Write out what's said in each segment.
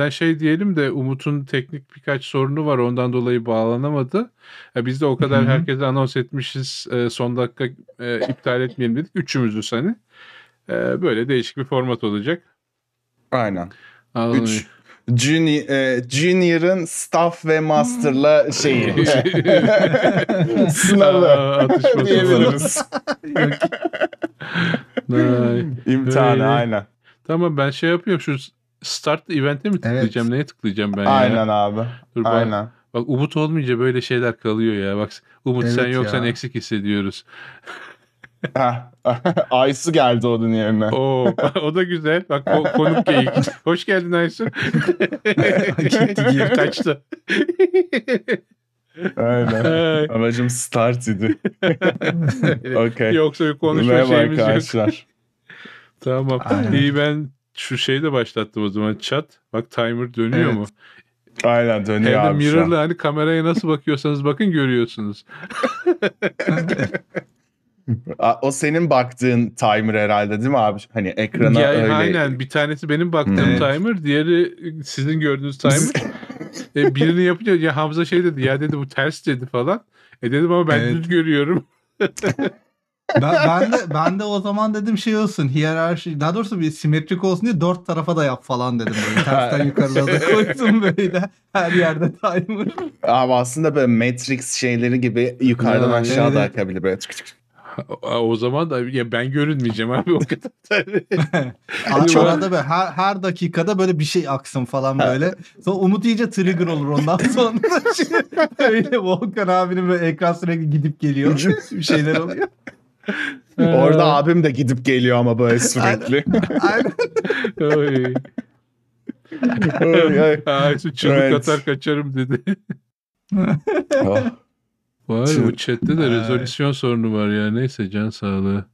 önden şey diyelim de Umut'un teknik birkaç sorunu var. Ondan dolayı bağlanamadı. Ya biz de o kadar herkese anons etmişiz. e, son dakika e, iptal etmeyelim dedik. Üçümüzüz hani. E, böyle değişik bir format olacak. Aynen. Anladım. Üç junior, e, Junior'ın staff ve master'la şeyi. Sınavı. Aa, diyebiliriz. İmtihanı aynen. Tamam ben şey yapıyorum şu start event'e mi tıklayacağım? Neye tıklayacağım ben ya? Aynen abi. Dur bak, Aynen. bak Umut olmayınca böyle şeyler kalıyor ya. Bak Umut sen Evet yoksan ya. eksik hissediyoruz. Aysu geldi onun yerine. Oo, o da güzel. Bak ko- konuk geyik. Hoş geldin Aysu. Gitti, geri Kaçtı. Aynen. Ay. Amacım start idi. Okey. Yoksa bir konuşma Merhaba şeyimiz yok. arkadaşlar. Tamam. Aynen. İyi ben şu şeyi de başlattım o zaman. Chat. Bak timer dönüyor Evet. mu? Aynen dönüyor Hem de abi mirror'lı hani kameraya nasıl bakıyorsanız bakın görüyorsunuz. O senin baktığın timer herhalde değil mi abi? Hani ekrana Ya, öyle. Aynen bir tanesi benim baktığım Evet. timer diğeri sizin gördüğünüz timer. e, birini yapınca ya Hamza şey dedi ya dedi bu ters dedi falan. E dedim ama ben Evet. düz görüyorum. ben, ben de ben de o zaman dedim şey olsun hiyerarşi daha doğrusu bir simetrik olsun diye dört tarafa da yap falan dedim böyle tersten yukarıda da koysun böyle her yerde timer. Abi aslında böyle Matrix şeyleri gibi yukarıdan Ya, aşağıda evet. akabilir böyle. tık tık. O- zaman da ya ben görünmeyeceğim abi o kadar. Abi Çok- arada böyle her, her dakikada böyle bir şey aksın falan böyle. Sonra Umut iyice trigger olur ondan sonra. Öyle Volkan abinin böyle ekran sürekli gidip geliyor. bir şeyler oluyor. Orada abim de gidip geliyor ama böyle sürekli. Aynen. Oy. Ay, ay. Aysu çığlık Evet. atar kaçarım dedi. Oh. Var Çığlık. bu chatte de rezolüsyon sorunu var ya. Neyse can sağlığı.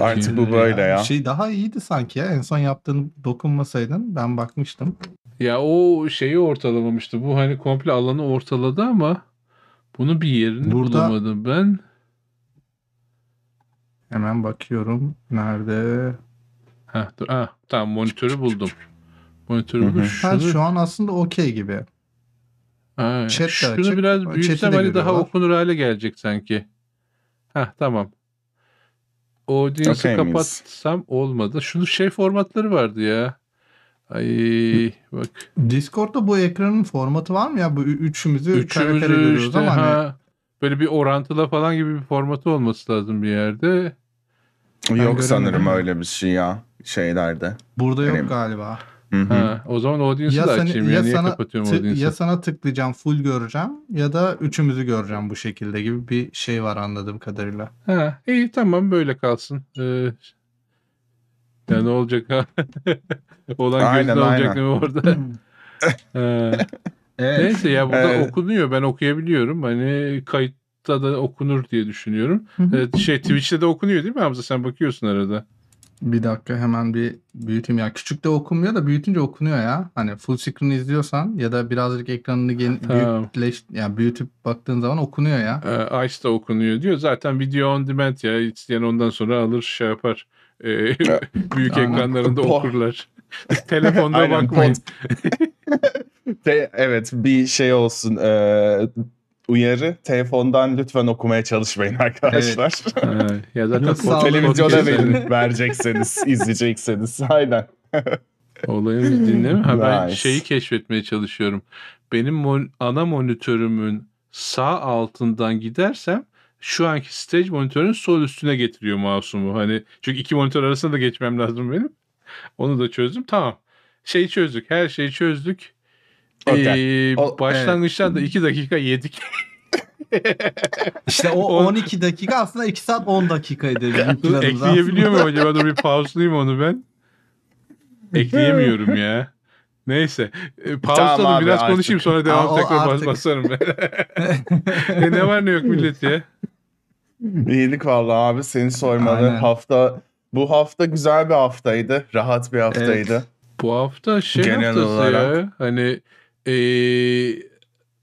Artık bu böyle ya. Şey daha iyiydi sanki ya. En son yaptığın dokunmasaydın ben bakmıştım. Ya o şeyi ortalamamıştı. Bu hani komple alanı ortaladı ama bunu bir yerini Burada- bulamadım ben. Hemen bakıyorum. Nerede? Heh, dur, ah, tamam monitörü buldum. Monitörü buldum. Ha, Şunu, şu an aslında okey gibi. ha, chat de şunu açık. biraz büyütsem de hani daha görüyorlar. okunur hale gelecek sanki. Heh, tamam. Audience'ı Okey miyiz? kapatsam olmadı. Şunu şey formatları vardı ya. Ay bak. Discord'da bu ekranın formatı var mı ya? Bu ü- üçümüzü, kare kare Üçümüzü görüyoruz işte ama hani ha, böyle bir orantıla falan gibi bir formatı olması lazım bir yerde. Yok sanırım öyle bir şey ya şeylerde. burada yok Hani- galiba. Hı hı. Ha, o zaman audience'ı Ya, da seni- açayım. ya Ya, niye sana kapatıyorum audience'ı? ya sana tıklayacağım full göreceğim ya da üçümüzü göreceğim bu şekilde gibi bir şey var anladığım kadarıyla. Ha, iyi tamam böyle kalsın. Ee, ya ne olacak ha? Olan Aynen, gözün olacak aynen. değil mi orada? Ha, Evet. Neyse ya burada Evet. okunuyor. Ben okuyabiliyorum. Hani kayıtta da okunur diye düşünüyorum. Evet, şey Twitch'te de okunuyor değil mi Hamza? Sen bakıyorsun arada. Bir dakika hemen bir büyüteyim ya. Küçük de okunmuyor da büyütünce okunuyor ya. Hani full screen izliyorsan ya da birazcık ekranını gen- Tamam. büyükleş yani büyütüp baktığın zaman okunuyor ya. Ee, Ice da okunuyor diyor. Zaten video on demand ya. İsteyen ondan sonra alır şey yapar. Ee, büyük Aynen. ekranlarında okurlar. Telefonda bakmayın. Te- evet bir şey olsun e, uyarı telefondan lütfen okumaya çalışmayın arkadaşlar. Ha, ya zaten pod- Televizyona verin verecekseniz izleyecekseniz aynen. Olayımız dinleme. Ha, ben Nice. şeyi keşfetmeye çalışıyorum. Benim mon- ana monitörümün sağ altından gidersem şu anki stage monitörün sol üstüne getiriyor mouse'umu. Hani çünkü iki monitör arasında da geçmem lazım benim. Onu da çözdüm. Tamam. Şeyi çözdük. Her şeyi çözdük. Okey. Ee, O- başlangıçtan da 2 dakika yedik. İşte o On- 12 dakika aslında 2 saat 10 dakikaydı. ekleyebiliyor muyum acaba? Dur bir pauselayayım onu ben. Ekleyemiyorum ya. Neyse. E, Pauzladım Tamam biraz artık. konuşayım sonra devam Aa, tekrar artık. basarım ben. e, ne var ne yok millet ya. İyilik vallahi abi seni sormalı. Aynen. Hafta bu hafta güzel bir haftaydı. Rahat bir haftaydı. Bu hafta şey Genel haftası olarak. ya. Hani e,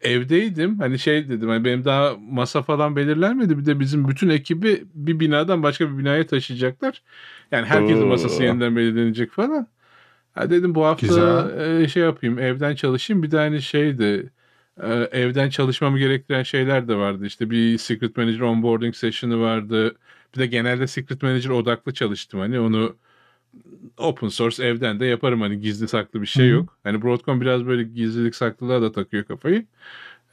evdeydim. Hani şey dedim. Hani benim daha masa falan belirlenmedi. Bir de bizim bütün ekibi bir binadan başka bir binaya taşıyacaklar. Yani herkesin Oo. masası yeniden belirlenecek falan. Ha dedim bu hafta Güzel. e, şey yapayım evden çalışayım bir de hani şeydi e, evden çalışmamı gerektiren şeyler de vardı. İşte bir Secret Manager onboarding session'ı vardı. Bir de genelde Secret Manager odaklı çalıştım. Hani onu open source evden de yaparım. Hani gizli saklı bir şey yok. Hani Broadcom biraz böyle gizlilik saklılığa da takıyor kafayı.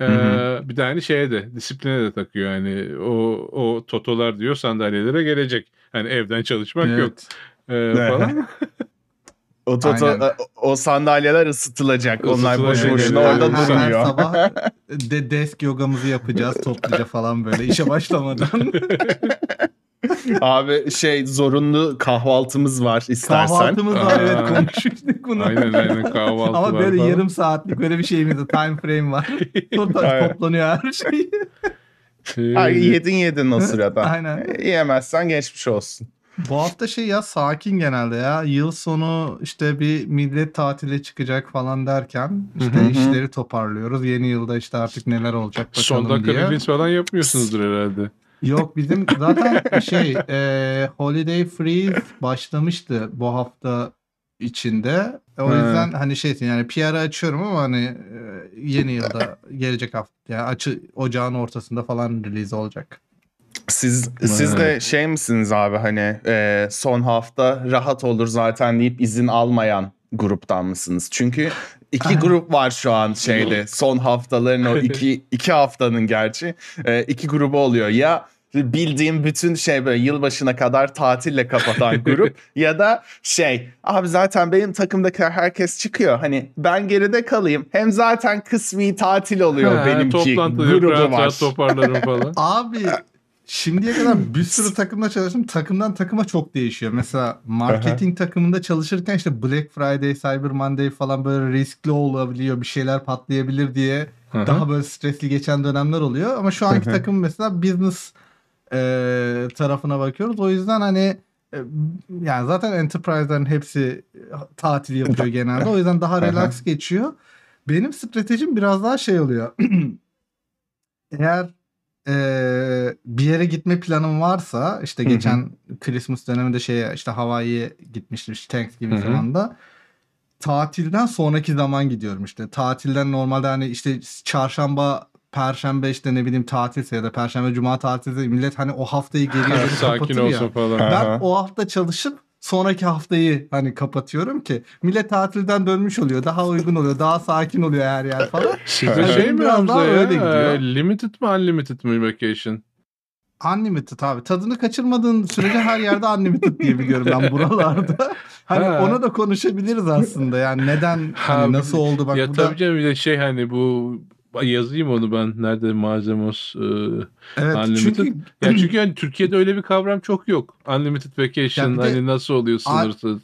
Ee, bir de hani şeye de disipline de takıyor. Hani o o totolar diyor sandalyelere gelecek. Hani evden çalışmak yok Evet. ee, falan. O, toto, Aynen. o sandalyeler ısıtılacak. Onlar boş Isıtılacak, boşuna orada Her- her sabah de desk yogamızı yapacağız topluca falan böyle işe başlamadan. Abi şey zorunlu kahvaltımız var istersen. Kahvaltımız var evet konuşmuştuk bunu. aynen aynen kahvaltı Ama böyle falan. yarım saatlik böyle bir şeyimiz de time frame var. Sonra toplanıyor her şey. Ee, Ha, yedin yedin o sırada. Aynen. E, Yiyemezsen geçmiş olsun. Bu hafta şey ya sakin genelde ya. Yıl sonu işte bir millet tatile çıkacak falan derken işte Hı hı. işleri toparlıyoruz. Yeni yılda işte artık neler olacak bakalım Son dakika diye. release falan yapmıyorsunuzdur herhalde. Yok bizim zaten şey e, Holiday Freeze başlamıştı bu hafta içinde. O Ha. yüzden hani şey yani PR'ı açıyorum ama hani e, yeni yılda gelecek hafta yani açı ocağın ortasında falan release olacak. Siz siz de şey misiniz abi hani e, son hafta rahat olur zaten deyip izin almayan gruptan mısınız? Çünkü iki grup var şu an şeyde son haftaların o iki iki haftanın gerçi. E, iki grubu oluyor. Ya bildiğim bütün şey böyle yılbaşına kadar tatille kapatan grup ya da şey abi zaten benim takımdaki herkes çıkıyor. Hani ben geride kalayım. Hem zaten kısmi tatil oluyor Ha, benimki Toplantıda yok, grubu rahat var. rahat toparlarım falan. Abi şimdiye kadar bir sürü takımda çalıştım. Takımdan takıma çok değişiyor. Mesela marketing takımında çalışırken işte Black Friday, Cyber Monday falan böyle riskli olabiliyor. Bir şeyler patlayabilir diye daha böyle stresli geçen dönemler oluyor. Ama şu anki takım mesela business e, tarafına bakıyoruz. O yüzden hani e, yani zaten enterprise'ların hepsi tatil yapıyor genelde. O yüzden daha relax geçiyor. Benim stratejim biraz daha şey oluyor. Eğer e, bir yere gitme planım varsa işte geçen Christmas döneminde şeye işte Hawaii'ye gitmiştim işte Thanksgiving zamanında. Tatilden sonraki zaman gidiyorum işte. Tatilden normalde hani işte çarşamba Perşembe işte ne bileyim tatilse ya da Perşembe Cuma tatilse millet hani o haftayı geriye Sakin kapatır ya. falan. Ben o hafta çalışıp sonraki haftayı hani kapatıyorum ki millet tatilden dönmüş oluyor. Daha uygun oluyor. Daha sakin oluyor her yer falan. Evet. şey mi Biraz daha ya? öyle gidiyor. Ee, Limited mi unlimited mi vacation? Unlimited abi. Tadını kaçırmadığın sürece her yerde unlimited diye biliyorum ben buralarda. Hani Ha. ona da konuşabiliriz aslında. Yani neden Ha, hani nasıl oldu bak ya bu da tabii canım bir de şey hani bu yazayım onu ben nerede malzemos e, evet unlimited. çünkü ya çünkü hani Türkiye'de öyle bir kavram çok yok. Unlimited vacation Ya bir de- hani nasıl oluyor sınırsız.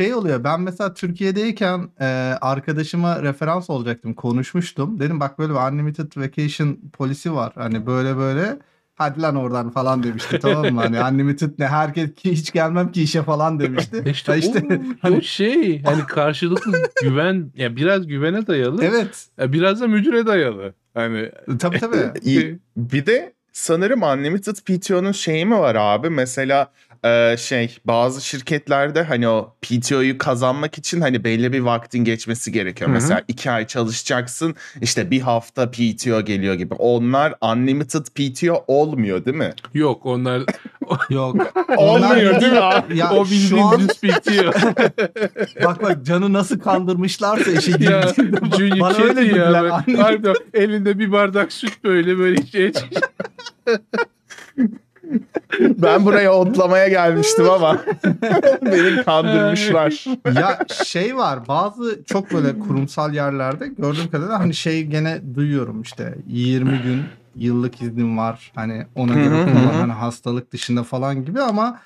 şey oluyor. Ben mesela Türkiye'deyken e, arkadaşıma referans olacaktım. Konuşmuştum. Dedim bak böyle bir unlimited vacation polisi var. Hani böyle böyle hadi lan oradan falan demişti tamam mı? Hani unlimited ne herkes ki hiç gelmem ki işe falan demişti. İşte, Ha işte o, hani- o şey hani karşılıklı güven ya biraz güvene dayalı evet biraz da müdüre dayalı. Hani tabii tabii. İyi. Bir de sanırım Unlimited PTO'nun şeyi mi var abi? Mesela e, şey bazı şirketlerde hani o PTO'yu kazanmak için hani belli bir vaktin geçmesi gerekiyor. Hı hı. Mesela iki ay çalışacaksın işte bir hafta PTO geliyor gibi. Onlar Unlimited PTO olmuyor değil mi? yok onlar Yok. Olmuyor değil mi abi? Ya o şu an bildiğin bitiyor. bak bak canı nasıl kandırmışlarsa işe ya girdiğinde bana öyle dediler. Harbiden elinde bir bardak süt böyle böyle hiç. Ben buraya otlamaya gelmiştim ama beni kandırmışlar. ya şey var bazı çok böyle kurumsal yerlerde gördüğüm kadarıyla hani şey gene duyuyorum işte 20 gün yıllık iznim var hani ona göre hı. hani hastalık dışında falan gibi ama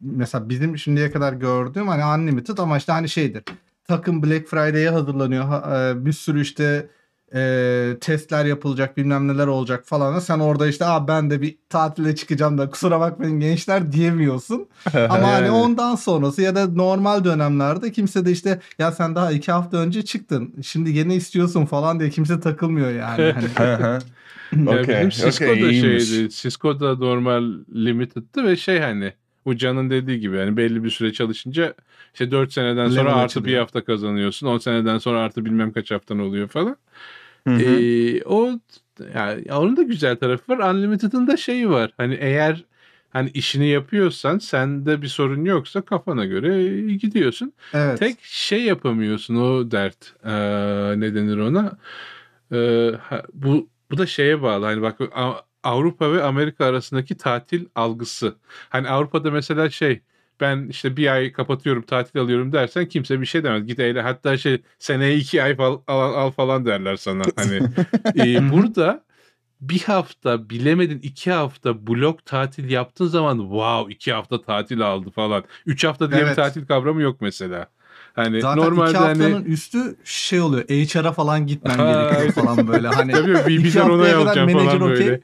mesela bizim şimdiye kadar gördüğüm hani unlimited ama işte hani şeydir takım Black Friday'e hazırlanıyor Ha- e, bir sürü işte e, testler yapılacak bilmem neler olacak falan sen orada işte Aa, ben de bir tatile çıkacağım da kusura bakmayın gençler diyemiyorsun. Ama hani Yani. ondan sonrası ya da normal dönemlerde kimse de işte ya sen daha iki hafta önce çıktın. Şimdi yine istiyorsun falan diye kimse takılmıyor yani. Hani. Hı hı. Ya bizim Cisco okey, da iyiymiş. şeydi. Cisco da normal limited'tı ve şey hani Bu Can'ın dediği gibi yani belli bir süre çalışınca işte 4 seneden sonra Level artı bir açılıyor. hafta kazanıyorsun. 10 seneden sonra artı bilmem kaç haftan oluyor falan. Hı hı. O yani onun da güzel tarafı var. Unlimited'ın da şeyi var. Hani eğer hani işini yapıyorsan sende bir sorun yoksa kafana göre gidiyorsun. Evet. Tek şey yapamıyorsun o dert. Ee, ne denir ona? Ee, bu bu da şeye bağlı. Hani bak Avrupa ve Amerika arasındaki tatil algısı. Hani Avrupa'da mesela şey ben işte bir ay kapatıyorum tatil alıyorum dersen kimse bir şey demez. Git eyle hatta şey seneye iki ay fal- al, al falan derler sana. Hani e, burada bir hafta bilemedin iki hafta blok tatil yaptığın zaman wow iki hafta tatil aldı falan. Üç hafta diye bir Evet. tatil kavramı yok mesela. Hani Zaten normalde iki haftanın hani üstü şey oluyor. HR'a falan gitmen gerekiyor falan böyle. Hani tabii iki haftaya kadar menajer okey.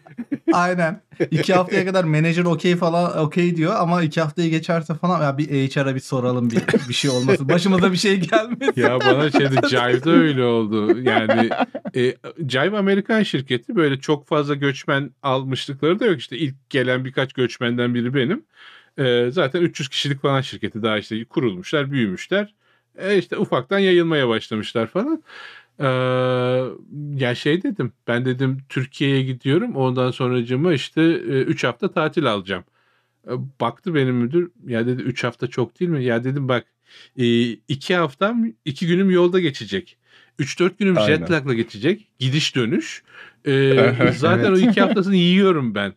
Aynen. İki haftaya kadar menajer okey falan okey diyor ama iki haftayı geçerse falan ya bir HR'a bir soralım bir, bir şey olmasın. Başımıza bir şey gelmesin. Ya bana şeyde Jive'da öyle oldu. Yani e, Jive Amerikan şirketi böyle çok fazla göçmen almışlıkları da yok. İşte ilk gelen birkaç göçmenden biri benim. E, zaten 300 kişilik falan şirketi daha işte kurulmuşlar, büyümüşler. E, işte ufaktan yayılmaya başlamışlar falan. E, ya şey dedim ben dedim Türkiye'ye gidiyorum ondan sonracıma işte 3 hafta tatil alacağım. E, Baktı benim müdür ya dedi 3 hafta çok değil mi? Ya dedim bak e, iki haftam iki günüm yolda geçecek. 3-4 günüm Aynen. jet lag'la geçecek. Gidiş dönüş. E, Evet. zaten o iki haftasını yiyorum ben.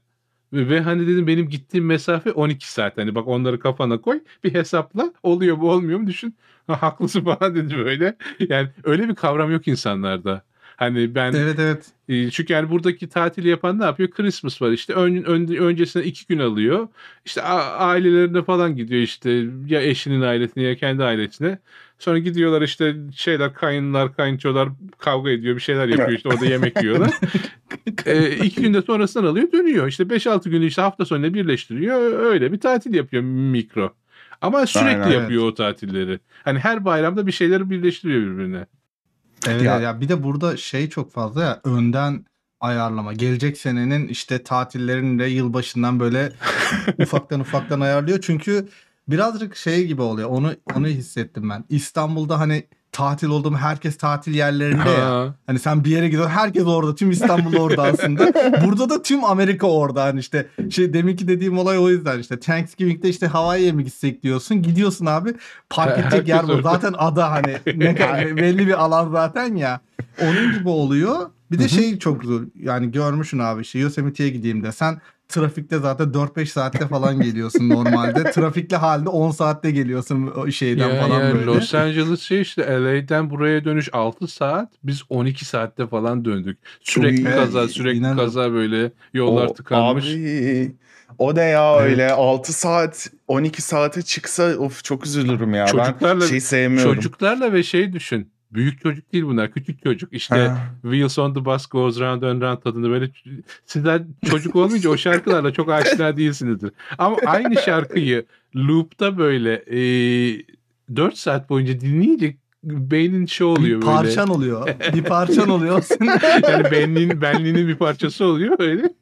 Ve, ve hani dedim benim gittiğim mesafe 12 saat. Hani bak onları kafana koy bir hesapla oluyor mu olmuyor mu düşün. Ha, haklısın falan dedi böyle. Yani öyle bir kavram yok insanlarda. Hani ben Evet evet. e, Çünkü yani buradaki tatil yapan ne yapıyor? Christmas var işte. Ön, ön- öncesine iki gün alıyor. İşte a- ailelerine falan gidiyor işte. Ya eşinin ailesine ya kendi ailesine. Sonra gidiyorlar işte şeyler kayınlar kayınçolar kavga ediyor bir şeyler yapıyor işte orada yemek yiyorlar. e, iki günde sonrasından alıyor dönüyor. İşte 5-6 günü işte hafta sonuna birleştiriyor. Öyle bir tatil yapıyor mikro. Ama sürekli Aynen, evet. yapıyor o tatilleri. Hani her bayramda bir şeyleri birleştiriyor birbirine. Evet Ya- ya. bir de burada şey çok fazla ya önden ayarlama. Gelecek senenin işte tatillerini de yılbaşından böyle ufaktan ufaktan ayarlıyor. Çünkü birazcık şey gibi oluyor. Onu onu hissettim ben. İstanbul'da hani tatil olduğum herkes tatil yerlerinde ya. Ha. Hani sen bir yere gidiyorsun herkes orada. Tüm İstanbul orada aslında. Burada da tüm Amerika orada. Hani işte şey deminki dediğim olay o yüzden işte Thanksgiving'de işte Hawaii'ye mi gitsek diyorsun. Gidiyorsun abi. Park edecek yer bu. Zaten ada hani ne kadar belli bir alan zaten ya. Onun gibi oluyor. Bir de şey çok zor. Yani görmüşsün abi işte Yosemite'ye gideyim desen trafikte zaten 4-5 saatte falan geliyorsun normalde. Trafikli halde 10 saatte geliyorsun o şeyden Ya, falan ya böyle. Los Angeles şey işte LA'den buraya dönüş 6 saat biz 12 saatte falan döndük. Sürekli Evet, kaza sürekli inanın. kaza böyle yollar O- tıkanmış. Abi, o ne ya Evet. öyle 6 saat 12 saate çıksa of çok üzülürüm ya. Çocuklarla- ben şey sevmiyorum. Çocuklarla ve şey düşün. Büyük çocuk değil bunlar. Küçük çocuk. İşte Ha. Wheels on the Bus Goes Round and Round tadında böyle sizler çocuk olmayınca o şarkılarla çok aşina değilsinizdir. Ama aynı şarkıyı loop'ta böyle e, 4 saat boyunca dinleyince beynin şey oluyor bir böyle. parçan oluyor. Bir parçan oluyor. yani benliğin, benliğinin bir parçası oluyor öyle.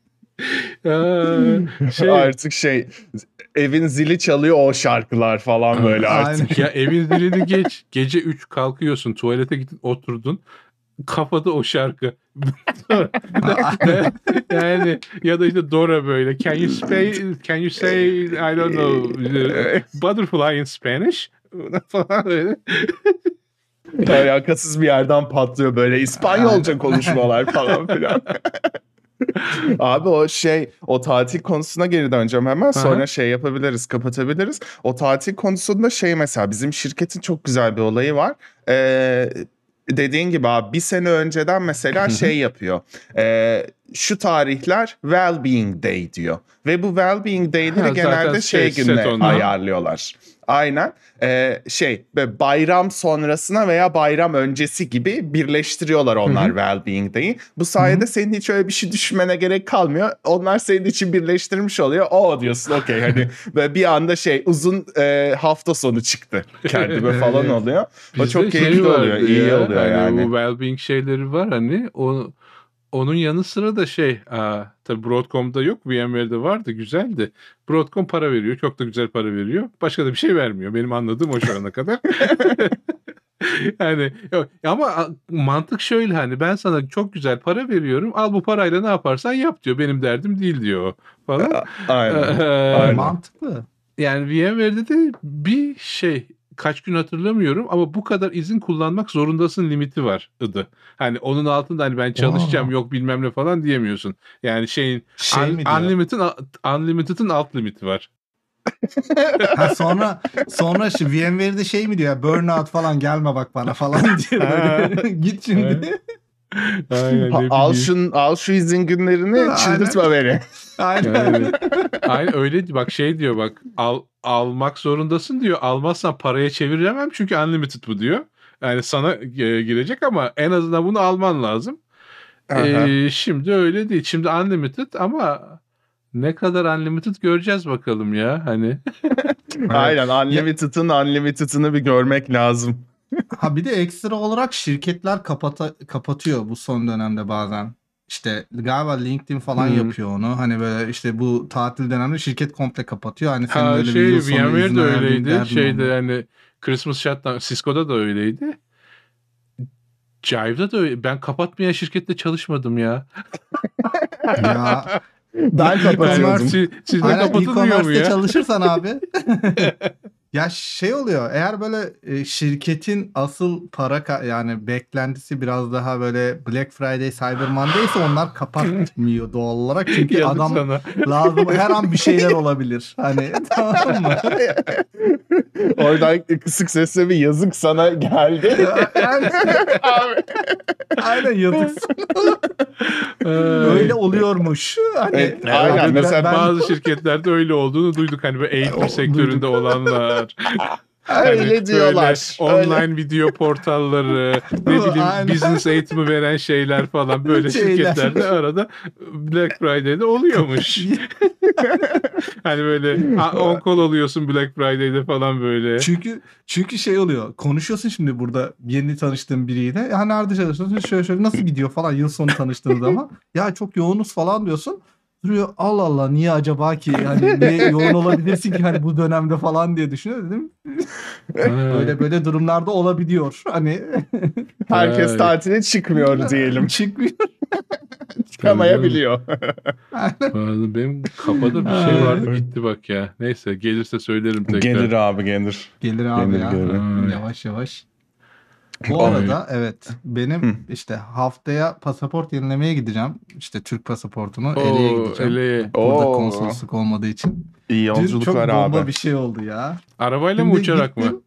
Aa, şey, Artık şey evin zili çalıyor o şarkılar falan böyle artık. ya evin zilini geç. Gece 3 kalkıyorsun tuvalete gittin oturdun. Kafada o şarkı. yani ya da işte Dora böyle. Can you say, can you say I don't know butterfly in Spanish? falan böyle. Alakasız bir yerden patlıyor böyle İspanyolca konuşmalar falan filan. Abi o şey o tatil konusuna geri döneceğim hemen sonra Aha. şey yapabiliriz kapatabiliriz. O tatil konusunda şey mesela bizim şirketin çok güzel bir olayı var. Ee, dediğin gibi abi bir sene önceden mesela şey yapıyor. Ee, şu tarihler well-being day diyor. Ve bu well-being Ha, day'leri zaten genelde şey set gününe ayarlıyorlar. Aynen. Ee, şey bayram sonrasına veya bayram öncesi gibi birleştiriyorlar onlar well-being day'i. Bu sayede senin hiç öyle bir şey düşünmene gerek kalmıyor. Onlar senin için birleştirmiş oluyor. O diyorsun okey hani böyle bir anda şey uzun e, hafta sonu çıktı kendime falan oluyor. O Bizde çok şey keyifli vardı oluyor. iyi ya, oluyor hani yani. Bu well-being şeyleri var hani o onun yanı sıra da şey aa, tabii Broadcom'da yok VMware'de vardı güzeldi. Broadcom para veriyor çok da güzel para veriyor. Başka da bir şey vermiyor benim anladığım o şu ana kadar. yani ama mantık şöyle hani ben sana çok güzel para veriyorum al bu parayla ne yaparsan yap diyor benim derdim değil diyor falan. Aynen. Ee, Aynen. Mantıklı. yani VMware'de de bir şey kaç gün hatırlamıyorum ama bu kadar izin kullanmak zorundasın limiti var ıdı. Hani onun altında hani ben çalışacağım Aa. yok bilmem ne falan diyemiyorsun. Yani şeyin Şey un- mi diyor? unlimited'ın alt limiti var. Ha, sonra sonra şu VMware'de şey mi diyor ya burnout falan gelme bak bana falan diyor. böyle. Git şimdi. Aynen, Ha, al şun al şu izin günlerini Aynen. çıldırtma beni. Aynen. Yani, aynen öyle bak şey diyor bak al almak zorundasın diyor. Almazsan paraya çeviremem çünkü unlimited bu diyor. Yani sana e, girecek ama en azından bunu alman lazım. Aha. Ee, şimdi öyle değil. Şimdi unlimited ama ne kadar unlimited göreceğiz bakalım ya. Hani Aynen unlimited'ın unlimited'ını bir görmek lazım. Ha bir de ekstra olarak şirketler kapata, kapatıyor bu son dönemde bazen. İşte galiba LinkedIn falan Hmm. yapıyor onu. Hani böyle işte bu tatil döneminde şirket komple kapatıyor. Hani senin ha, öyle bir şey yıl sonu verdiğin öyleydi. Şeyde olmuyor. yani Christmas shutdown Cisco'da da öyleydi. Jive'da da öyle. Ben kapatmayan şirkette çalışmadım ya. Ya, Ben kapatıyordum. siz, sizde Aynen kapatılmıyor mu e-commerce'te ya? çalışırsan abi. ya şey oluyor eğer böyle e, şirketin asıl para yani beklentisi biraz daha böyle Black Friday, Cyber Monday ise onlar kapatmıyor doğal olarak. Çünkü Yazık adam sana. lazım her an bir şeyler olabilir. Hani tamam mı? Oradan kısık sesle bir yazık sana geldi. Yani, Abi. aynen yazık. Ee, Öyle oluyormuş. Hani, Evet, aynen. ben- Mesela ben- Bazı şirketlerde öyle olduğunu duyduk. Hani böyle eğitim sektöründe olanlar. Hani Öyle böyle diyorlar. Online Öyle. video portalları, ne bileyim Aynen. business eğitimi veren şeyler falan böyle Şeyler. şirketlerde arada Black Friday'de oluyormuş. hani böyle on call oluyorsun Black Friday'de falan böyle. Çünkü çünkü şey oluyor. Konuşuyorsun şimdi burada yeni tanıştığın biriyle. Ya nerede çalışıyorsun? Şöyle şöyle nasıl gidiyor falan yıl sonu tanıştığınız zaman. Ya çok yoğunuz falan diyorsun. Duruyor Allah Allah niye acaba ki hani niye yoğun olabilirsin ki hani bu dönemde falan diye düşünüyor dedim. Böyle böyle durumlarda olabiliyor. Hani Herkes Evet. tatile çıkmıyor diyelim. çıkmıyor. Çıkamayabiliyor. Benim kafada bir şey vardı gitti bak ya. Neyse gelirse söylerim tekrar. gelir abi gelir. Gelir abi Gelir, ya. gelir. Yavaş yavaş. Bu arada evet benim Hı. işte haftaya pasaport yenilemeye gideceğim. İşte Türk pasaportunu Oo, Ele'ye gideceğim. Ele'ye. Burada Oo. konsolosluk olmadığı için. İyi Dün çok yolculuklar bomba abi. bir şey oldu ya. Arabayla mı Şimdi uçarak mı? gittim.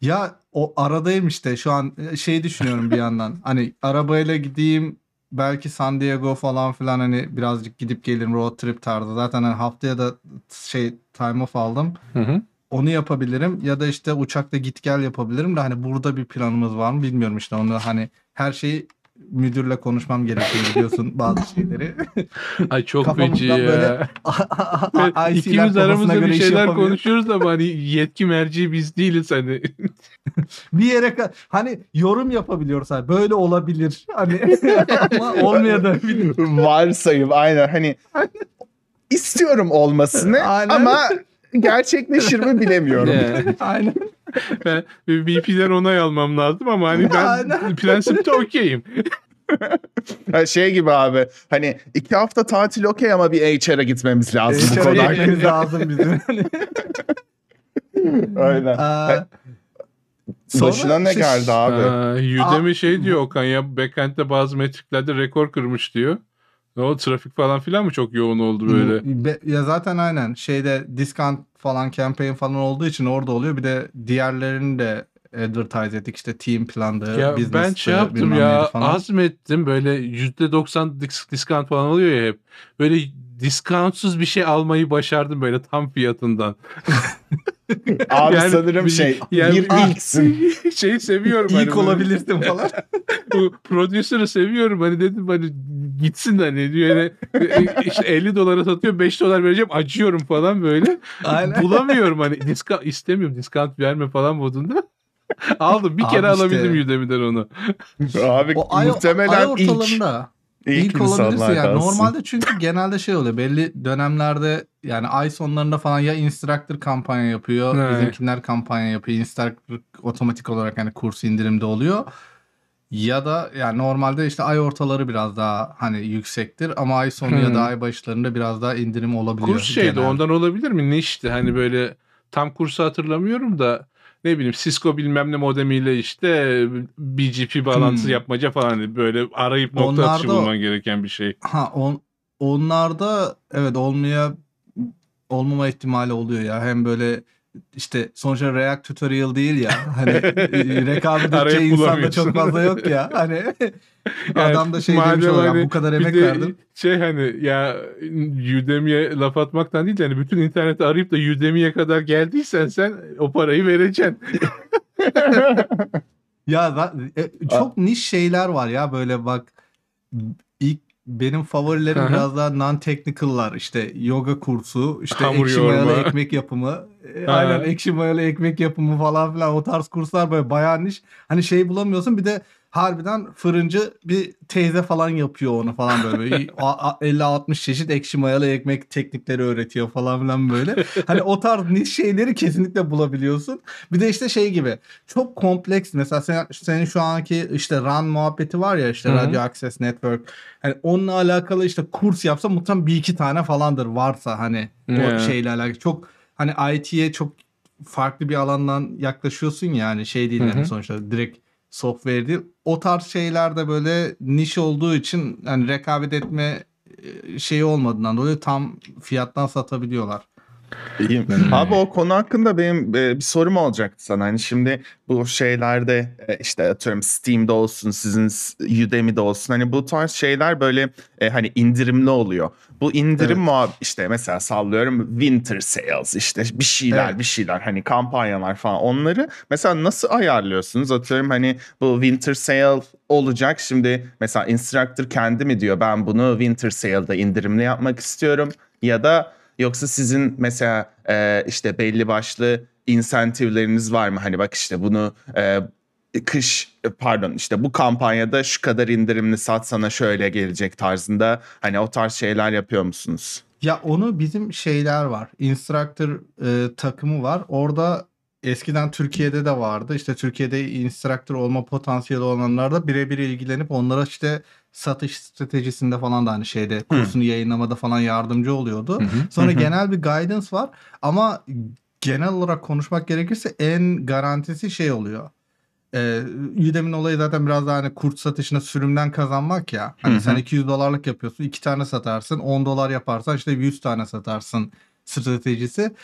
Ya o aradayım işte şu an şey düşünüyorum bir yandan. Hani arabayla gideyim belki San Diego falan filan hani birazcık gidip gelirim road trip tarzı. Zaten hani haftaya da şey time off aldım. Hı hı. Onu yapabilirim ya da işte uçakta git gel yapabilirim de hani burada bir planımız var mı bilmiyorum işte onu hani her şeyi müdürle konuşmam gerekiyor biliyorsun bazı şeyleri. Ay çok feci ya. böyle İkimiz aramızda bir şeyler konuşuyoruz ama hani yetki merci biz değiliz hani. bir yere hani yorum yapabiliyoruz hani böyle olabilir hani ama olmayabilir. Varsayım aynen hani istiyorum olmasını Aynen. ama gerçekleşir mi bilemiyorum. Yani Aynen. ben VP'den onay almam lazım ama hani ben Aynen. prensipte okeyim. Ha, şey gibi abi hani iki hafta tatil okey ama bir HR'a gitmemiz lazım bu HR'a konuda. gitmemiz lazım bizim. Aynen. Aa, sonra Başına ne şey- geldi abi? Aa, Udemy şey diyor Okan ya backend'de bazı metriklerde rekor kırmış diyor. Ne oldu trafik falan filan mı çok yoğun oldu böyle? Be- Ya zaten aynen şeyde discount falan campaign falan olduğu için orada oluyor. Bir de diğerlerini de advertise ettik işte team plandı, Ya ben business'tı, şey yaptım ya falan. azmettim böyle %90 dis- discount falan oluyor ya hep. Böyle discountsuz bir şey almayı başardım böyle tam fiyatından. Abi Yani sanırım bir- şey yani bir ilksin. Şeyi seviyorum. hani İlk böyle- olabilirsin falan. bu producer'ı seviyorum hani dedim hani gitsin hani diyor yani e, işte 50 dolara satıyor 5 dolar vereceğim acıyorum falan böyle Aynen. bulamıyorum hani discount istemiyorum discount verme falan modunda aldım bir Abi kere işte- alabildim Udemy'den onu Abi O ay, muhtemelen ay ilk. İlk ki olabilirse yani kalsın. normalde çünkü genelde şey oluyor belli dönemlerde yani ay sonlarında falan ya instructor kampanya yapıyor Evet. bizimkiler kampanya yapıyor instructor otomatik olarak hani kurs indirimde oluyor ya da yani normalde işte ay ortaları biraz daha hani yüksektir ama ay sonu ya Hmm. da ay başlarında biraz daha indirim olabiliyor. Kurs şeydi genelde. ondan olabilir mi? Ne işte hani böyle tam kursu hatırlamıyorum da ne bileyim Cisco bilmem ne modemiyle işte BGP bağlantısı Hmm. yapmaca falan hani böyle arayıp nokta Onlarda atışı bulman gereken bir şey. Ha on, onlarda evet olmaya olmama ihtimali oluyor ya. Hem böyle işte sonuçta React tutorial değil ya. Hani e, rekabet Arayıp edeceği insan da bulamıyorsun. çok fazla yok ya. Hani adam da şey demiş oluyor. hani "Ya bu kadar emek de verdim. Şey hani ya Udemy'ye laf atmaktan değil de hani bütün interneti arayıp da Udemy'ye kadar geldiysen sen o parayı vereceksin. Ya za- e, çok niş şeyler var ya böyle bak benim favorilerim hı. biraz daha non-technical'lar. İşte yoga kursu, işte Hamur ekşi mayalı ekmek yapımı. E. Aynen ekşi mayalı ekmek yapımı falan filan o tarz kurslar böyle bayağı niş. Hani şey bulamıyorsun bir de harbiden fırıncı bir teyze falan yapıyor onu falan böyle. Böyle a- a- 50-60 çeşit ekşi mayalı ekmek teknikleri öğretiyor falan filan böyle. Hani o tarz niş şeyleri kesinlikle bulabiliyorsun. Bir de işte şey gibi çok kompleks mesela sen, senin şu anki işte RAN muhabbeti var ya işte Hı hı. Radio Access Network. Hani onunla alakalı işte kurs yapsa muhtemelen bir iki tane falandır varsa hani o şeyle alakalı. Çok hani IT'ye çok farklı bir alandan yaklaşıyorsun ya hani şey değil Hı yani sonuçta direkt software değil. O tarz şeylerde böyle niş olduğu için hani rekabet etme e, şeyi olmadığından dolayı tam fiyattan satabiliyorlar. İyiyim. Hmm. Abi o konu hakkında benim e, bir sorum olacaktı sana. Hani şimdi bu şeylerde e, işte atıyorum Steam'de olsun, sizin Udemy'de olsun. Hani bu tarz şeyler böyle e, hani indirimli oluyor. Bu indirim Evet. muhab işte mesela sallıyorum winter sales işte bir şeyler Evet. bir şeyler hani kampanyalar falan onları mesela nasıl ayarlıyorsunuz? Atıyorum hani bu winter sale olacak. Şimdi mesela instructor kendi mi diyor ben bunu winter sale'da indirimli yapmak istiyorum ya da Yoksa sizin mesela e, işte belli başlı insentivleriniz var mı? Hani bak işte bunu e, kış e, pardon işte bu kampanyada şu kadar indirimli sat sana şöyle gelecek tarzında hani o tarz şeyler yapıyor musunuz? Ya onu bizim şeyler var. Instructor e, takımı var. Orada eskiden Türkiye'de de vardı. İşte Türkiye'de instructor olma potansiyeli olanlar da birebir ilgilenip onlara işte satış stratejisinde falan da hani şeyde kursunu yayınlamada falan yardımcı oluyordu. Hı hı. Sonra Hı hı. genel bir guidance var ama genel olarak konuşmak gerekirse en garantisi şey oluyor. Ee, Udemy'nin olayı zaten biraz daha hani kurs satışına sürümden kazanmak ya. Hani Hı hı. sen 200 dolarlık yapıyorsun, 2 tane satarsın, 10 dolar yaparsan işte 100 tane satarsın stratejisi.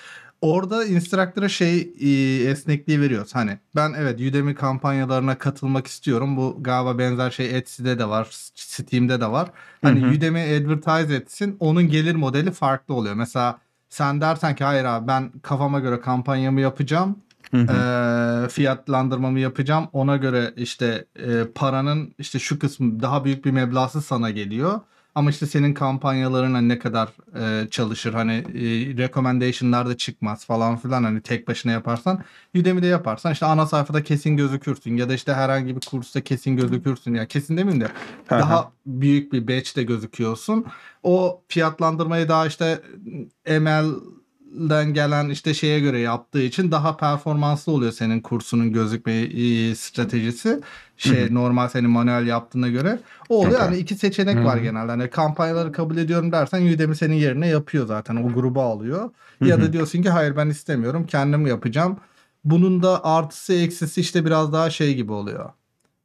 Orada instructor'a şey e, esnekliği veriyoruz. Hani ben evet Udemy kampanyalarına katılmak istiyorum. Bu galiba benzer şey Etsy'de de var, Steam'de de var. Hani Hı hı. Udemy advertise etsin, onun gelir modeli farklı oluyor. Mesela sen dersen ki hayır abi ben kafama göre kampanyamı yapacağım. Hı hı. Fiyatlandırmamı yapacağım. Ona göre işte e, paranın işte şu kısmı daha büyük bir meblası sana geliyor. Ama işte senin kampanyalarına ne kadar e, çalışır? Hani e, recommendation'lar da çıkmaz falan filan hani tek başına yaparsan Udemy'de yaparsan işte ana sayfada kesin gözükürsün ya da işte herhangi bir kursta kesin gözükürsün. Ya kesin demeyeyim de daha büyük bir batch'te gözüküyorsun. O fiyatlandırmayı daha işte ML'den gelen işte şeye göre yaptığı için daha performanslı oluyor senin kursunun gözükme e, stratejisi. Şey normal senin manuel yaptığına göre. O oluyor. Yani iki seçenek var genelde. Hani kampanyaları kabul ediyorum dersen Udemy senin yerine yapıyor zaten. O grubu alıyor. Ya da diyorsun ki hayır ben istemiyorum kendim yapacağım. Bunun da artısı eksisi işte biraz daha şey gibi oluyor.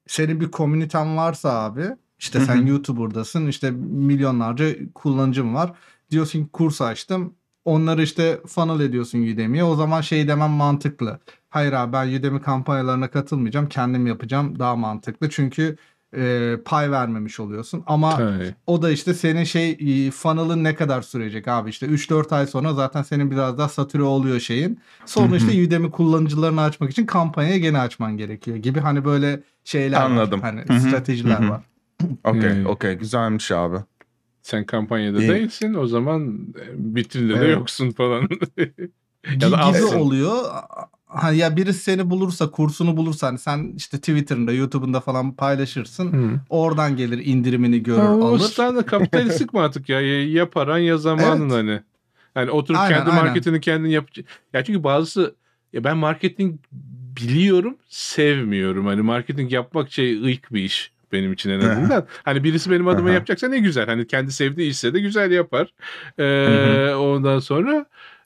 Senin bir komüniten varsa abi işte sen YouTuber'dasın işte milyonlarca kullanıcım var. Diyorsun ki kurs açtım. Onları işte funnel ediyorsun Udemy'ye. O zaman şey demem mantıklı. Hayır abi ben Udemy kampanyalarına katılmayacağım. Kendim yapacağım. Daha mantıklı. Çünkü e, pay vermemiş oluyorsun. Ama Tabii. o da işte senin şey e, funnel'ın ne kadar sürecek abi işte 3-4 ay sonra zaten senin biraz daha satüre oluyor şeyin. Sonra işte Udemy kullanıcılarını açmak için kampanyayı gene açman gerekiyor gibi hani böyle şeyler Anladım. var. Hani Hı hı, stratejiler var. Okey, okey. Güzelmiş abi. Sen kampanyada İyi. değilsin o zaman e, vitrinde de Evet. yoksun falan. Ya da Gi- gibi oluyor. Hani ya birisi seni bulursa, kursunu bulursa hani sen işte Twitter'ında, YouTube'unda falan paylaşırsın. Hı. Oradan gelir indirimini görür, Ha, o alır. standart kapitalistik mantık ya. Ya, ya paran ya zamanın Evet. hani. Hani oturup Aynen, kendi aynen. marketini kendin yap. Ya çünkü bazısı ya ben marketing biliyorum, sevmiyorum. Hani marketing yapmak şey ıyık bir iş benim için en azından. hani birisi benim adıma yapacaksa ne güzel. Hani kendi sevdiği işse de güzel yapar. Ee, ondan sonra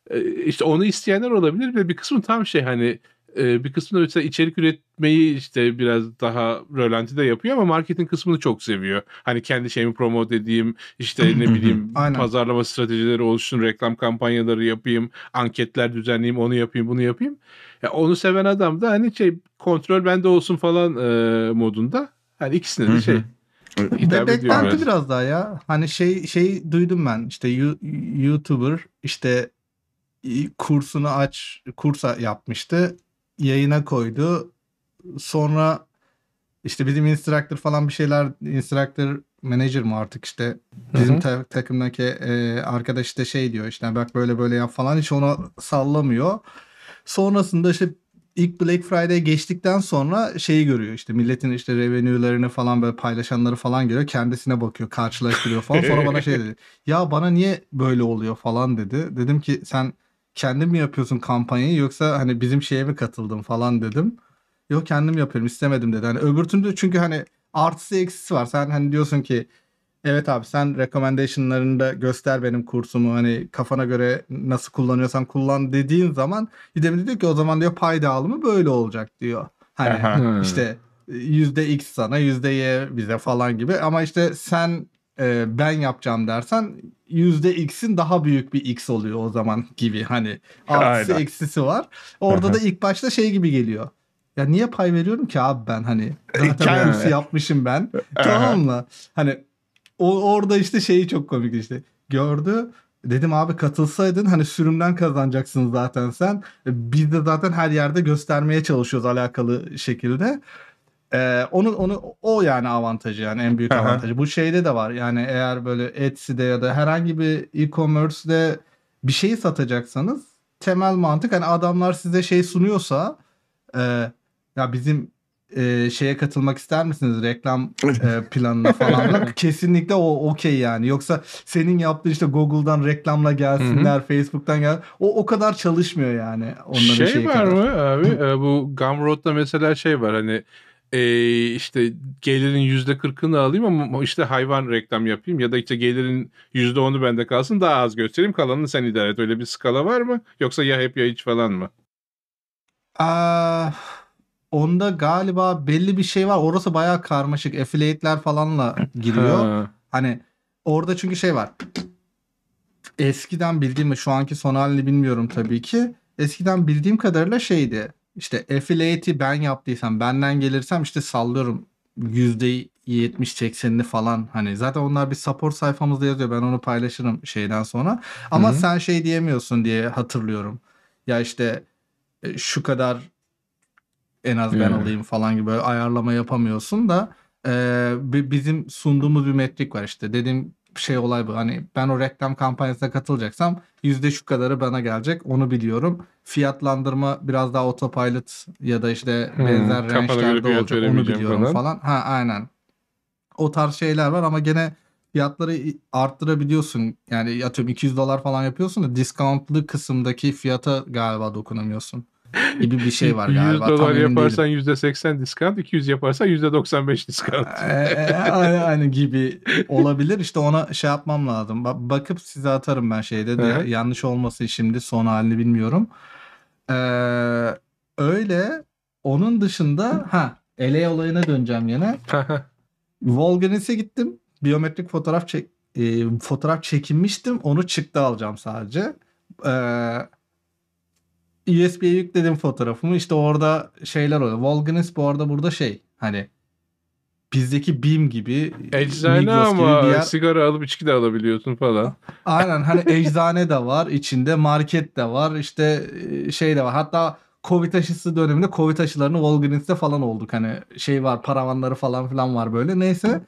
e, işte onu isteyenler olabilir ve bir kısmı tam şey hani e, bir kısmı da mesela içerik üretmeyi işte biraz daha rölantide yapıyor ama marketing kısmını çok seviyor. Hani kendi şeyimi promote edeyim, işte ne bileyim pazarlama stratejileri oluşsun, reklam kampanyaları yapayım, anketler düzenleyeyim, onu yapayım, bunu yapayım. Ya onu seven adam da hani şey kontrol bende olsun falan e, modunda. İkisine Hı de şey hitap beklenti biraz. biraz daha ya. Hani şey şey duydum ben işte YouTuber işte kursunu aç kursa yapmıştı. Yayına koydu. Sonra işte bizim instructor falan bir şeyler instructor manager mı artık işte bizim ta- takımdaki e, arkadaş işte şey diyor işte bak böyle böyle yap falan hiç ona sallamıyor. Sonrasında işte ilk Black Friday geçtikten sonra şeyi görüyor işte milletin işte revenue'larını falan böyle paylaşanları falan görüyor. Kendisine bakıyor karşılaştırıyor falan. Sonra bana şey dedi. Ya bana niye böyle oluyor falan dedi. Dedim ki sen kendin mi yapıyorsun kampanyayı yoksa hani bizim şeye mi katıldın falan dedim. Yok kendim yapıyorum istemedim dedi. Hani öbür türlü çünkü hani artısı eksisi var. Sen hani diyorsun ki evet abi sen recommendation'larını da göster benim kursumu hani kafana göre nasıl kullanıyorsan kullan dediğin zaman İdemli diyor ki o zaman diyor pay dağılımı böyle olacak diyor. Hani. Hı. işte yüzde x sana yüzde y bize falan gibi ama işte sen e, ben yapacağım dersen yüzde x'in daha büyük bir x oluyor o zaman gibi hani artısı Aynen. eksisi var. Orada da ilk başta şey gibi geliyor. Ya niye pay veriyorum ki abi ben hani zaten Kendi- kursu yapmışım ben. tamam mı? Hani o orada işte şeyi çok komik işte. Gördü. Dedim abi katılsaydın hani sürümden kazanacaksın zaten sen. Biz de zaten her yerde göstermeye çalışıyoruz alakalı şekilde. Ee, onu onu o yani avantajı yani en büyük avantajı. Bu şeyde de var. Yani eğer böyle Etsy'de ya da herhangi bir e-commerce'de bir şey satacaksanız temel mantık hani adamlar size şey sunuyorsa e, ya bizim e, şeye katılmak ister misiniz reklam e, planına falan kesinlikle o okey yani. Yoksa senin yaptığın işte Google'dan reklamla gelsinler, Facebook'tan gel. O o kadar çalışmıyor yani onların şey var kadar. mı abi? Ee, bu Gumroad'da mesela şey var hani e, işte gelirin yüzde kırkını alayım ama işte hayvan reklam yapayım ya da işte gelirin yüzde onu bende kalsın daha az göstereyim kalanını sen idare et. Öyle bir skala var mı? Yoksa ya hep ya hiç falan mı? Aa, onda galiba belli bir şey var. Orası bayağı karmaşık. Affiliate'ler falanla giriyor. Ha. Hani orada çünkü şey var. Eskiden bildiğim şu anki son halini bilmiyorum tabii ki. Eskiden bildiğim kadarıyla şeydi. İşte affiliate'i ben yaptıysam benden gelirsem işte sallıyorum %70-80'ini falan hani zaten onlar bir support sayfamızda yazıyor ben onu paylaşırım şeyden sonra ama Hı hı. sen şey diyemiyorsun diye hatırlıyorum ya işte e, şu kadar en az ben Hmm. alayım falan gibi böyle ayarlama yapamıyorsun da e, bi- bizim sunduğumuz bir metrik var işte dediğim şey olay bu hani ben o reklam kampanyasına katılacaksam yüzde şu kadarı bana gelecek onu biliyorum fiyatlandırma biraz daha autopilot ya da işte Hmm, benzer göre range'lerde olacak onu biliyorum falan. falan. ha aynen o tarz şeyler var ama gene fiyatları arttırabiliyorsun yani atıyorum 200 dolar falan yapıyorsun da discountlı kısımdaki fiyata galiba dokunamıyorsun gibi bir şey var 100 galiba. Tam dolar emin değilim. yaparsan yüzde seksen discount, 200 yaparsan yüzde 95 discount. Ee, hani gibi olabilir. İşte ona şey yapmam lazım. Ba- bakıp size atarım ben şeyde de yanlış olmasın şimdi son halini bilmiyorum. Ee, öyle. Onun dışında ha LA olayına döneceğim yine. Volganis'e gittim. Biyometrik fotoğraf çek e, fotoğraf çekinmiştim. Onu çıktı alacağım sadece. Ee, USB'ye yükledim fotoğrafımı. İşte orada şeyler oluyor. Volganis bu arada burada şey hani bizdeki BİM gibi Eczane gibi ama bir yer. sigara alıp içki de alabiliyorsun falan. Aynen hani eczane de var içinde market de var işte e, şey de var. Hatta Covid aşısı döneminde Covid aşılarını Walgreens'te falan olduk. Hani şey var paravanları falan filan var böyle. Neyse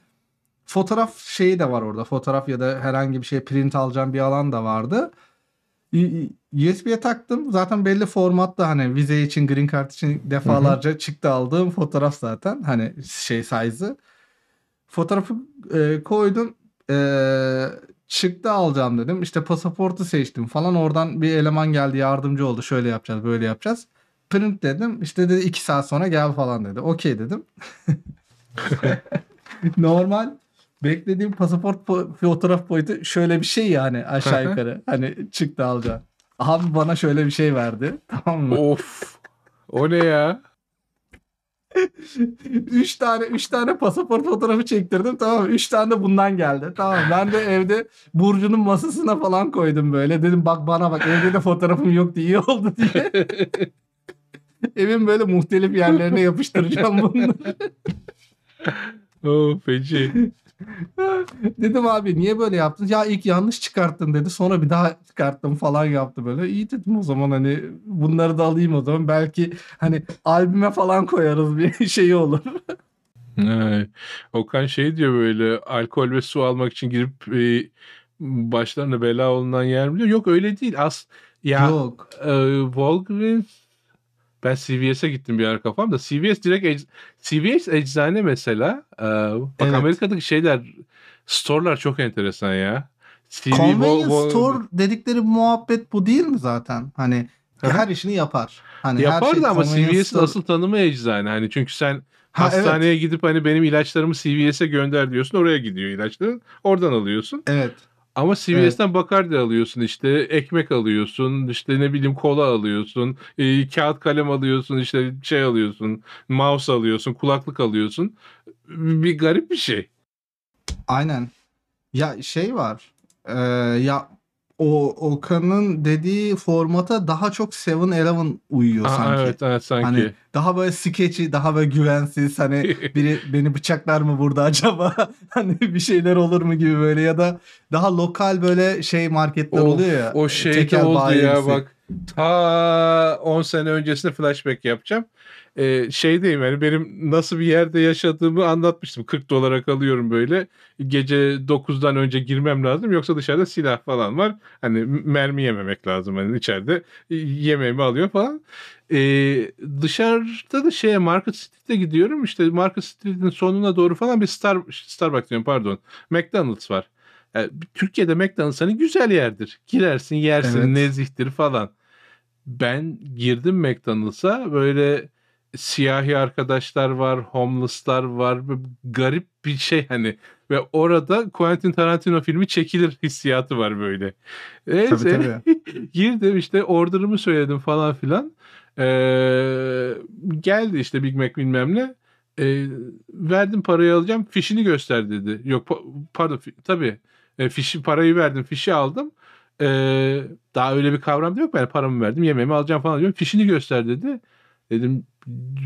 fotoğraf şeyi de var orada. Fotoğraf ya da herhangi bir şey print alacağım bir alan da vardı. USB'ye taktım. Zaten belli formatta hani vize için, green card için defalarca çıktı aldığım fotoğraf zaten. Hani şey size'ı. Fotoğrafı e, koydum. E, çıktı alacağım dedim. İşte pasaportu seçtim falan. Oradan bir eleman geldi yardımcı oldu. Şöyle yapacağız, böyle yapacağız. Print dedim. İşte dedi iki saat sonra gel falan dedi. Okey dedim. Normal beklediğim pasaport po- fotoğraf boyutu şöyle bir şey yani aşağı yukarı. hani çıktı alacağım. Abi bana şöyle bir şey verdi. Tamam mı? Of. O ne ya? üç tane üç tane pasaport fotoğrafı çektirdim tamam mı? Üç tane de bundan geldi. Tamam ben de evde Burcu'nun masasına falan koydum böyle. Dedim bak bana bak evde de fotoğrafım yoktu iyi oldu diye. Evin böyle muhtelif yerlerine yapıştıracağım bunları. Oh, feci. dedim abi niye böyle yaptın? Ya ilk yanlış çıkarttın dedi. Sonra bir daha çıkarttım falan yaptı böyle. İyi dedim o zaman hani bunları da alayım o zaman. Belki hani albüme falan koyarız bir şey olur. Evet. Okan şey diyor böyle alkol ve su almak için girip e, başlarına bela olunan yer mi diyor. Yok öyle değil. As ya Yok. e, Walgreens ben CVS'e gittim bir ara kafamda. CVS direkt ec- CVS eczane mesela. E, bak Evet. Amerika'daki şeyler store'lar çok enteresan ya. CV, Convenience Wal- store dedikleri muhabbet bu değil mi zaten? Hani her işini yapar. Hani her Yapar şey da ama CVS'in store- asıl tanımı eczane. Hani çünkü sen Ha, hastaneye gidip hani benim ilaçlarımı CVS'e gönder diyorsun. Oraya gidiyor ilaçların. Oradan alıyorsun. Evet. Ama CVS'ten Bacardi alıyorsun işte ekmek alıyorsun işte ne bileyim kola alıyorsun e, kağıt kalem alıyorsun işte şey alıyorsun mouse alıyorsun kulaklık alıyorsun bir garip bir şey. Aynen. Ya şey var. Ee, ya o Okan'ın dediği formata daha çok 7-Eleven uyuyor Aa, sanki. evet evet sanki. Hani daha böyle sketchy, daha böyle güvensiz hani biri beni bıçaklar mı burada acaba? hani bir şeyler olur mu gibi böyle ya da daha lokal böyle şey marketler Of, oluyor ya. O şey oldu ya bayisi. bak. Ta 10 sene öncesine flashback yapacağım. Ee, şeydeyim yani benim nasıl bir yerde yaşadığımı anlatmıştım. 40 dolara kalıyorum böyle. Gece 9'dan önce girmem lazım. Yoksa dışarıda silah falan var. Hani mermi yememek lazım. Hani içeride yemeğimi alıyor falan. Ee, dışarıda da şeye Market Street'e gidiyorum. İşte Market Street'in sonuna doğru falan bir Star, Starbucks diyorum pardon. McDonald's var. Yani Türkiye'de McDonald's hani güzel yerdir. Girersin yersin Evet. nezihtir falan. Ben girdim McDonald's'a böyle siyahi arkadaşlar var, homeless'lar var. Garip bir şey hani. Ve orada Quentin Tarantino filmi çekilir hissiyatı var böyle. Neyse. Tabii, Girdim işte order'ımı söyledim falan filan. Ee, geldi işte Big Mac bilmem ne. Ee, verdim parayı alacağım. Fişini göster dedi. Yok pa- pardon tabii. E, fişi parayı verdim. Fişi aldım. Ee, daha öyle bir kavram da yok. Ben paramı verdim. Yemeğimi alacağım falan diyorum. Fişini göster dedi. Dedim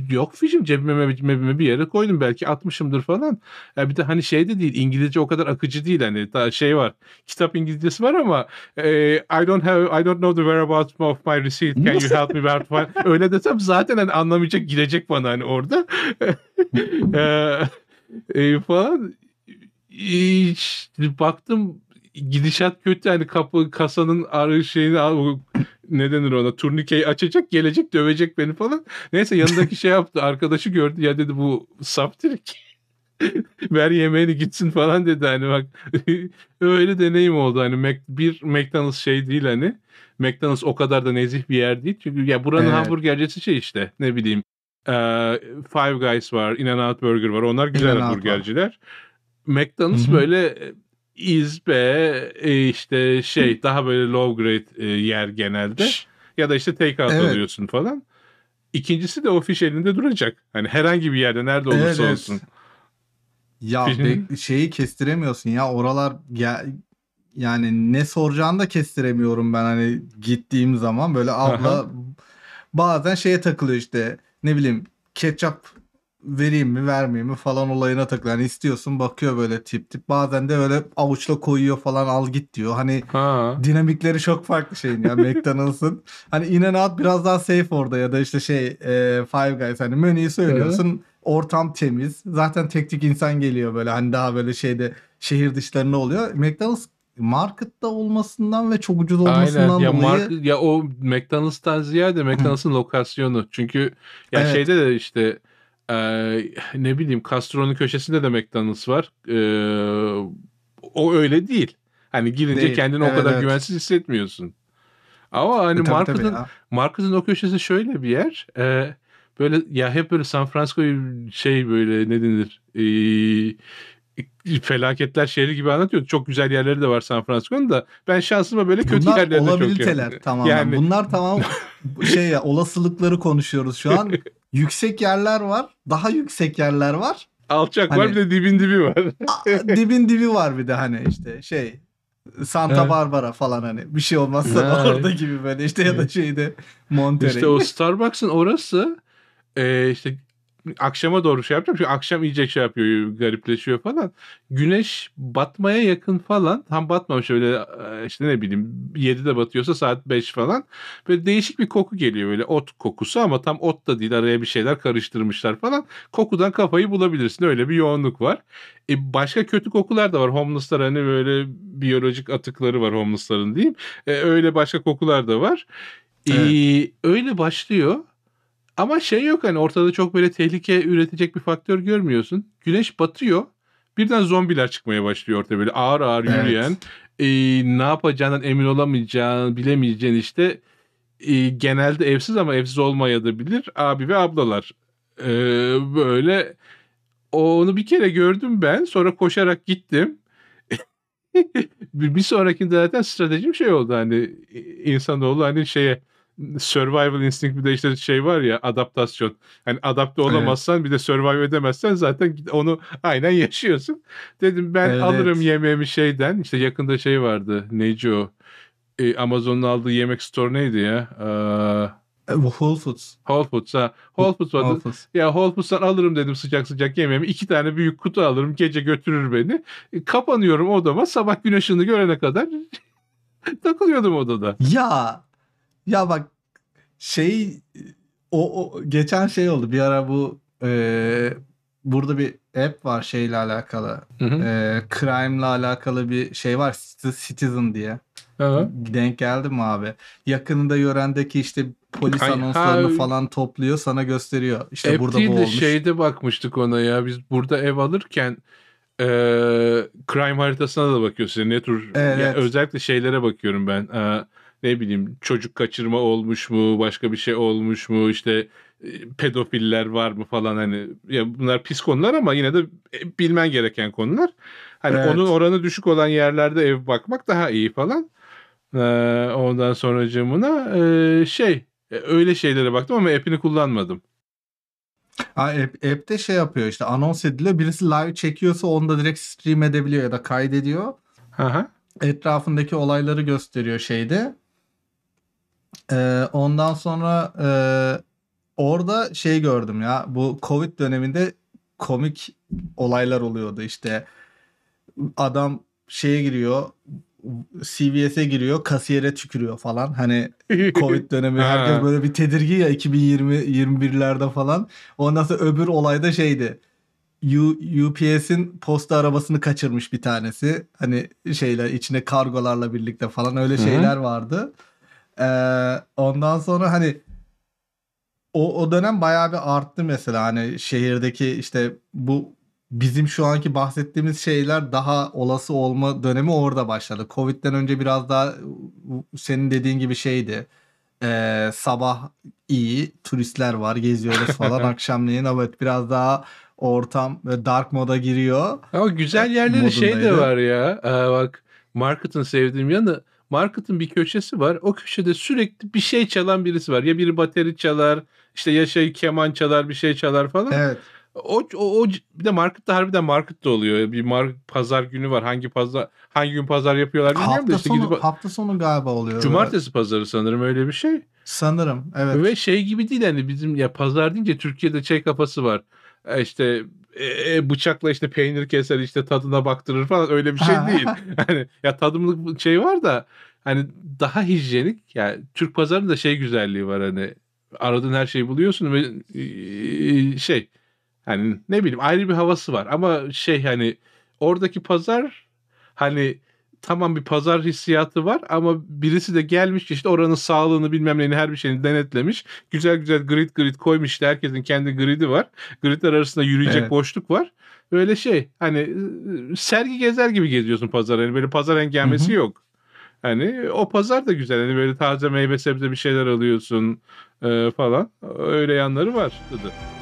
yok fişim cebime mebime bir yere koydum. Belki atmışımdır falan. Ya bir de hani şey de değil. İngilizce o kadar akıcı değil. Hani daha şey var. Kitap İngilizcesi var ama e, I don't have I don't know the whereabouts of my receipt. Can you help me where to find? Öyle desem zaten hani anlamayacak girecek bana hani orada. e, e, falan. E, baktım gidişat kötü hani kapı kasanın arı şeyini ne denir ona? Turnikeyi açacak gelecek dövecek beni falan. Neyse yanındaki şey yaptı. Arkadaşı gördü. Ya dedi bu saftirik. Ver yemeğini gitsin falan dedi. Hani bak öyle deneyim oldu. Hani Mac, bir McDonald's şey değil hani. McDonald's o kadar da nezih bir yer değil. Çünkü ya buranın Evet. hamburgercisi şey işte ne bileyim Five Guys var In-N-Out Burger var. Onlar güzel hamburgerciler. McDonald's Hı hı. böyle e, izbe e, işte şey daha böyle low grade e, yer genelde ya da işte take out Evet. alıyorsun falan. İkincisi de o fiş elinde duracak. Hani herhangi bir yerde nerede olursa Evet, olsun. Ya be- şeyi kestiremiyorsun ya oralar ya, yani ne soracağını da kestiremiyorum ben hani gittiğim zaman böyle abla Aha. bazen şeye takılıyor işte ne bileyim ketçap vereyim mi vermeyeyim mi falan olayına takılıyor. Hani istiyorsun bakıyor böyle tip tip bazen de öyle avuçla koyuyor falan al git diyor. Hani Ha. dinamikleri çok farklı şeyin ya McDonald's'ın. Hani in and out biraz daha safe orada ya da işte şey e, Five Guys hani menüyü söylüyorsun ortam temiz. Zaten tek tek insan geliyor böyle hani daha böyle şeyde şehir dışlarında oluyor. McDonald's markette olmasından ve çok ucuz olmasından Aynen. Ya, dolayı mark, ya o McDonald's'tan ziyade McDonald's'ın lokasyonu. Çünkü ya Evet. şeyde de işte e, ne bileyim Castro'nun köşesinde de McDonald's var. E, o öyle değil. Hani girince Değil. kendini o Evet, kadar evet. güvensiz hissetmiyorsun. Ama hani E, tabii, tabii marketin o köşesi şöyle bir yer. e, böyle ya hep böyle San Francisco'yu şey böyle ne denir? E, felaketler şehri gibi anlatıyor. Çok güzel yerleri de var San Francisco'nun da. Ben şansıma böyle kötü Bunlar yerlerinde çok olabiliteler gördüm. tamamen. Yani Bunlar tamam şey ya olasılıkları konuşuyoruz şu an. yüksek yerler var, daha yüksek yerler var. alçak var Hani- bir de dibin dibi var. Dibin dibi var bir de hani işte şey Santa Evet. Barbara falan hani bir şey olmazsa Ha. orada gibi böyle işte ya da şeyde Monterey. İşte o Starbucks'ın orası e, işte akşama doğru şey yapacağım. Çünkü akşam iyice şey yapıyor, garipleşiyor falan. Güneş batmaya yakın falan. Tam batmamış öyle e, işte ne bileyim 7'de batıyorsa saat 5 falan. Böyle değişik bir koku geliyor böyle ot kokusu ama tam ot da değil. Araya bir şeyler karıştırmışlar falan. Kokudan kafayı bulabilirsin. Öyle bir yoğunluk var. E başka kötü kokular da var. Homeless'lar hani böyle biyolojik atıkları var homeless'ların diyeyim. E, öyle başka kokular da var. E, öyle başlıyor. Ama şey yok hani ortada çok böyle tehlike üretecek bir faktör görmüyorsun. Güneş batıyor. Birden zombiler çıkmaya başlıyor ortaya böyle ağır ağır Evet. yürüyen. e, ne yapacağından emin olamayacağın, bilemeyeceğin işte e, genelde evsiz ama evsiz olmayabilir abi ve ablalar. E, böyle onu bir kere gördüm ben. Sonra koşarak gittim. bir bir sonrakinde zaten stratejim şey oldu hani insanoğlu hani şeye survival instinct bir de işte şey var ya adaptasyon. Hani adapte olamazsan bir de survive edemezsen zaten onu aynen yaşıyorsun. Dedim ben Evet. alırım yemeğimi şeyden. İşte yakında şey vardı. Neyci o? Ee, Amazon'un aldığı yemek store neydi ya? Ee, E, Whole Foods. Whole Foods ha. Whole Foods vardı. Whole Foods. Ya Whole Foods'tan alırım dedim sıcak sıcak yemeğimi. İki tane büyük kutu alırım. Gece götürür beni. E, Kapanıyorum odama. Sabah gün ışığını görene kadar takılıyordum odada. Ya ya bak şey o, o geçen şey oldu bir ara bu e, burada bir app var şeyle alakalı Hı hı. e, crime'la alakalı bir şey var Citizen diye Aha. denk geldi mi abi yakınında yörendeki işte polis Ay, anonslarını ha. falan topluyor sana gösteriyor işte App burada bu olmuş şeyde bakmıştık ona ya. Biz burada ev alırken e, crime haritasına da bakıyoruz. Ne tür Evet. ya özellikle şeylere bakıyorum ben. E, ne bileyim çocuk kaçırma olmuş mu, başka bir şey olmuş mu, işte e, pedofiller var mı falan hani ya bunlar pis konular ama yine de e, bilmen gereken konular. Hani Evet. onun oranı düşük olan yerlerde ev bakmak daha iyi falan. E, ondan sonracığımına e, şey e, öyle şeylere baktım ama app'ini kullanmadım. Ha, app, app'te şey yapıyor işte anons ediliyor birisi live çekiyorsa onu da direkt stream edebiliyor ya da kaydediyor Aha. etrafındaki olayları gösteriyor şeyde. Ee, ondan sonra e, orada şey gördüm ya bu Covid döneminde komik olaylar oluyordu işte adam şeye giriyor CVS'e giriyor kasiyere tükürüyor falan hani Covid dönemi herkes böyle bir tedirgin ya 2020 21'lerde falan. Ondan sonra öbür olayda şeydi. U, UPS'in posta arabasını kaçırmış bir tanesi. Hani şeyler içine kargolarla birlikte falan öyle şeyler vardı. Ee, ondan sonra hani o, o dönem bayağı bir arttı mesela hani şehirdeki işte bu bizim şu anki bahsettiğimiz şeyler daha olası olma dönemi orada başladı. Covid'den önce biraz daha senin dediğin gibi şeydi. Ee, sabah iyi turistler var geziyoruz falan akşamleyin evet biraz daha ortam böyle dark moda giriyor. Ama güzel yerleri şey de var ya. Aa, bak Market'ın sevdiğim yanı Market'ın bir köşesi var. O köşede sürekli bir şey çalan birisi var. Ya biri bateri çalar, işte ya şey keman çalar, bir şey çalar falan. Evet. O, o, o bir de Market'ta harbiden Market'ta oluyor. Bir mar pazar günü var. Hangi pazar hangi gün pazar yapıyorlar bilmiyorum da Hafta işte sonu gidip hafta sonu galiba oluyor. Cumartesi pazarı sanırım öyle bir şey. Sanırım evet. Ve şey gibi değil hani bizim ya pazar deyince Türkiye'de şey kafası var. E İşte e, bıçakla işte peynir keser işte tadına baktırır falan öyle bir şey değil. Hani ya tadımlık şey var da hani daha hijyenik. Yani Türk pazarında şey güzelliği var hani aradığın her şeyi buluyorsun ve e, şey hani ne bileyim ayrı bir havası var ama şey hani oradaki pazar hani tamam bir pazar hissiyatı var ama birisi de gelmiş işte oranın sağlığını bilmem neyini her bir şeyini denetlemiş. Güzel güzel grid grid koymuş işte herkesin kendi gridi var. Gridler arasında yürüyecek Evet. boşluk var. Öyle şey hani sergi gezer gibi geziyorsun pazar. Hani böyle pazar engelmesi yok. Hani o pazar da güzel. Hani böyle taze meyve sebze bir şeyler alıyorsun e, falan. Öyle yanları var. Dedi.